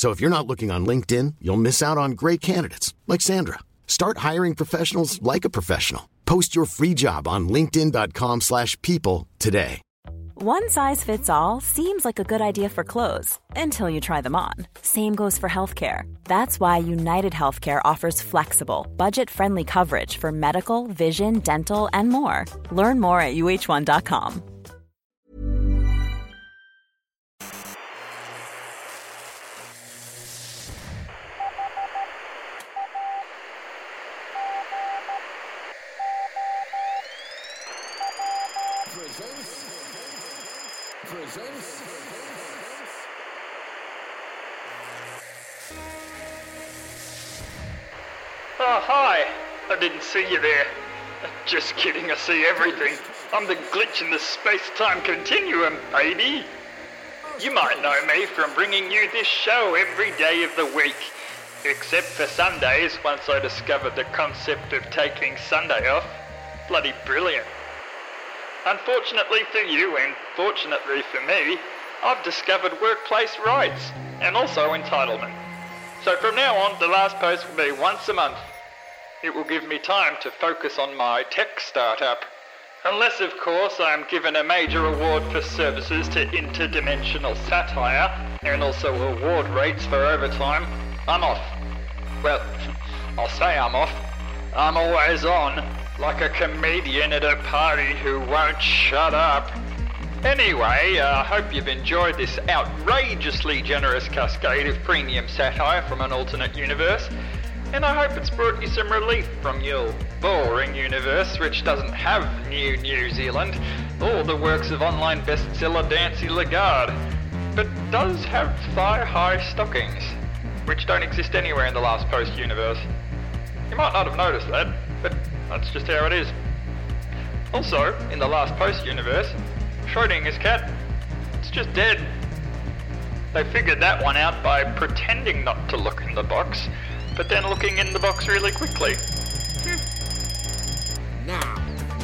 So if you're not looking on LinkedIn, you'll miss out on great candidates like Sandra. Start hiring professionals like a professional. Post your free job on linkedin.com/people today. One size fits all seems like a good idea for clothes until you try them on. Same goes for healthcare. That's why United Healthcare offers flexible, budget-friendly coverage for medical, vision, dental, and more. Learn more at uhone.com. Oh, hi. I didn't see you there. Just kidding, I see everything. I'm the glitch in the space-time continuum, baby. You might know me from bringing you this show every day of the week. Except for Sundays, once I discovered the concept of taking Sunday off. Bloody brilliant. Unfortunately for you, and fortunately for me, I've discovered workplace rights, and also entitlement. So from now on, the last post will be once a month. It will give me time to focus on my tech startup. Unless, of course, I am given a major award for services to interdimensional satire, and also award rates for overtime, I'm off. Well, I'll say I'm off. I'm always on, like a comedian at a party who won't shut up. Anyway, I uh, hope you've enjoyed this outrageously generous cascade of premium satire from an alternate universe, and I hope it's brought you some relief from your boring universe, which doesn't have New New Zealand or the works of online bestseller Dancy Lagarde, but does have thigh-high stockings, which don't exist anywhere in the Last Post universe. You might not have noticed that, but that's just how it is. Also, in the Last Post universe, Schrodinger's cat, it's just dead. They figured that one out by pretending not to look in the box, but then looking in the box really quickly. Hmm. Now,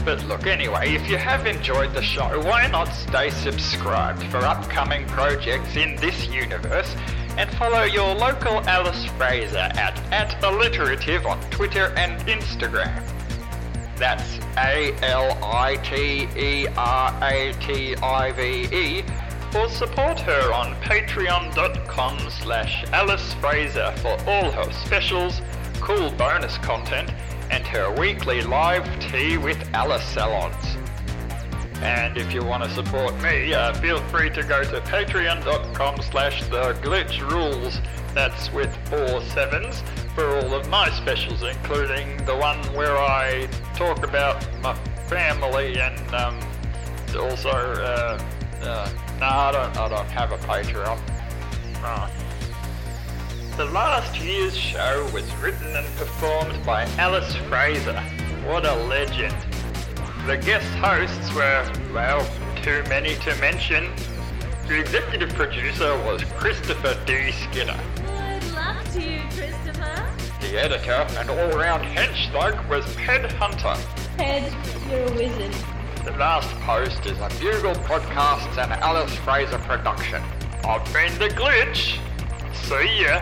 But look, anyway, if you have enjoyed the show, why not stay subscribed for upcoming projects in this universe and follow your local Alice Fraser at, at aliterative on Twitter and Instagram. That's A L I T E R A T I V E or support her on patreon.com slash Alice Fraser for all her specials, cool bonus content, and her weekly live tea with Alice salons. And if you want to support me, uh, feel free to go to patreon.com slash the glitch rules. That's with four sevens for all of my specials, including the one where I talk about my family and um, also, uh, uh, no, I don't, I don't have a Patreon. The last year's show was written and performed by Alice Fraser. What a legend. The guest hosts were, well, too many to mention. The executive producer was Christopher D. Skinner. I'd love to. The editor and all-round hench thug was Ped Hunter. Ted, you're a wizard. The last post is a Bugle Podcasts and Alice Fraser production. I've been the glitch. See ya.